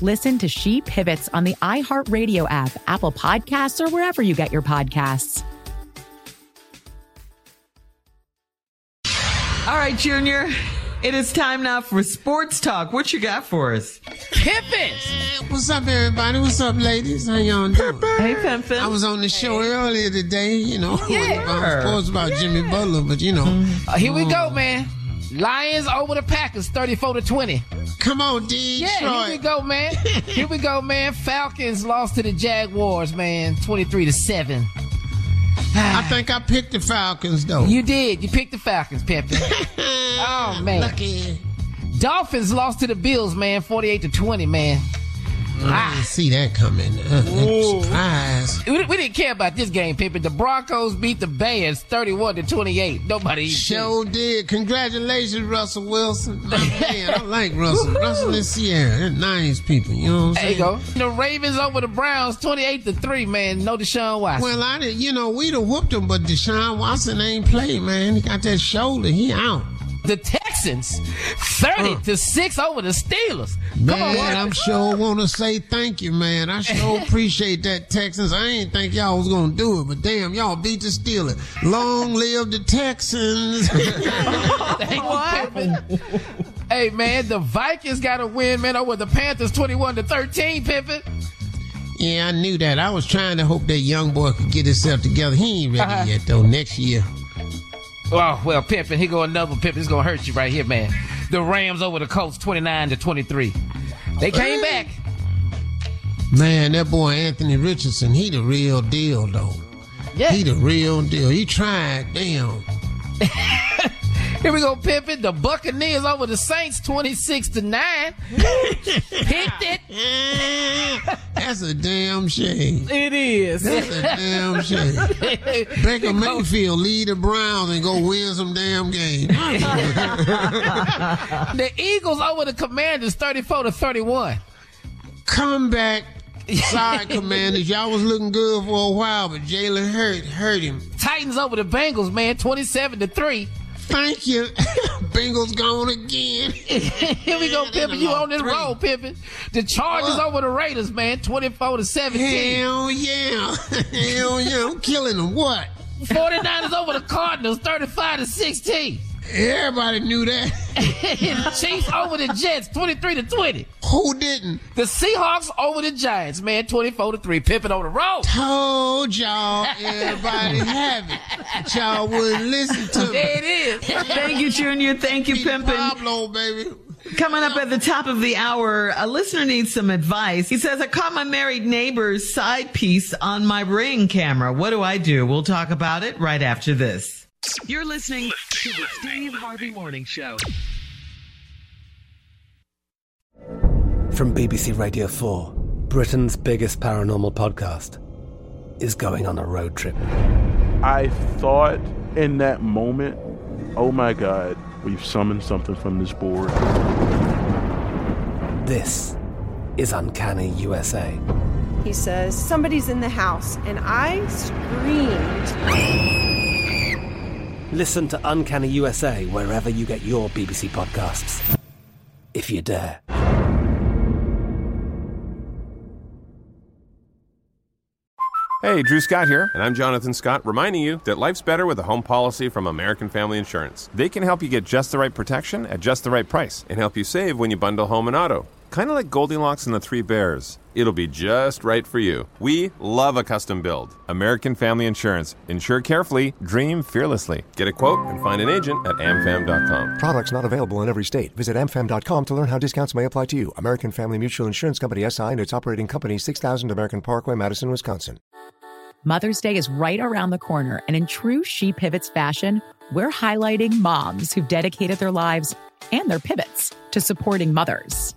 Listen to She Pivots on the iHeartRadio app, Apple Podcasts, or wherever you get your podcasts. All right, Junior. It is time now for sports talk. What you got for us? Pimpin'! What's up, everybody? What's up, ladies? How y'all doing? Hey, Pimpin'. I was on the show earlier today, you know, Yeah. about sports about Jimmy Butler, but you know. Uh, here we go, man. Lions over the Packers, 34 to 20. Come on, D. Yeah, here we go, man. here we go, man. Falcons lost to the Jaguars, man, 23 to 7. I think I picked the Falcons, though. You did. You picked the Falcons, Pimpin. oh, man. Lucky. Dolphins lost to the Bills, man, 48 to 20, man. I didn't see that coming. Uh, surprise. We, we didn't care about this game, Pimpin. The Broncos beat the Bears 31 to 28. Nobody. Sure did. Congratulations, Russell Wilson. Man, I like Russell. Russell and Ciara. They're nice people. You know what I'm There saying? you go. The Ravens over the Browns 28 to 3, man. No Deshaun Watson. Well, I did. You know, we'd have whooped him, but Deshaun Watson ain't play, man. He got that shoulder. He out. the Texans 30 to 6 over the Steelers. Come Man, on, man. I'm sure I want to say thank you, man. I sure appreciate that, Texans. I ain't think y'all was gonna do it, but damn, y'all beat the Steelers. Long live the Texans. Thank you, Pimpin. hey, man, the Vikings got a win, man, over the Panthers 21 to 13, Pimpin. yeah, I knew that. I was trying to hope that young boy could get himself together. He ain't ready Uh-huh. yet, though. Next year. Oh, well, Pimpin, here go another Pimpin. It's going to hurt you right here, man. The Rams over the Colts 29 to 23. They came back. Man, that boy Anthony Richardson, he the real deal, though. Yeah. He the real deal. He tried, damn. Here we go, Pimpin. The Buccaneers over the Saints 26 to 9. Picked it. That's a damn shame. It is. That's a damn shame. Baker Mayfield lead the Browns and go win some damn game. the Eagles over the Commanders 34 to 31. Come back. Sorry, Commanders. Y'all was looking good for a while, but Jalen Hurts hurt him. Titans over the Bengals, man, 27 to 3. Thank you. Bengals gone again. Here we go, Pimpin. You on this roll, Pimpin. The Chargers over the Raiders, man. 24 to 17. Hell yeah. Hell yeah. I'm killing them. What? 49ers over the Cardinals, 35 to 16. Everybody knew that. Chiefs over the Jets, 23 to 20. Who didn't? The Seahawks over the Giants, man, 24 to 3. Pimpin on the road. Told y'all everybody have it. But y'all wouldn't listen to me. There it is. Thank you, Junior. Thank you, Peter Pimpin. Pablo, baby. Coming up at the top of the hour, a listener needs some advice. He says, I caught my married neighbor's side piece on my ring camera. What do I do? We'll talk about it right after this. You're listening to the Steve Harvey Morning Show. From BBC Radio 4, Britain's biggest paranormal podcast is going on a road trip. I thought in that moment, oh my God, we've summoned something from this board. This is Uncanny USA. He says, Somebody's in the house, and I screamed. Listen to Uncanny USA wherever you get your BBC podcasts, if you dare. Hey, Drew Scott here, and I'm Jonathan Scott, reminding you that life's better with a home policy from American Family Insurance. They can help you get just the right protection at just the right price and help you save when you bundle home and auto. Kind of like Goldilocks and the Three Bears. It'll be just right for you. We love a custom build. American Family Insurance. Insure carefully, dream fearlessly. Get a quote and find an agent at amfam.com. Products not available in every state. Visit amfam.com to learn how discounts may apply to you. American Family Mutual Insurance Company SI and its operating company 6000 American Parkway, Madison, Wisconsin. Mother's Day is right around the corner, and in true She Pivots fashion, we're highlighting moms who've dedicated their lives and their pivots to supporting mothers.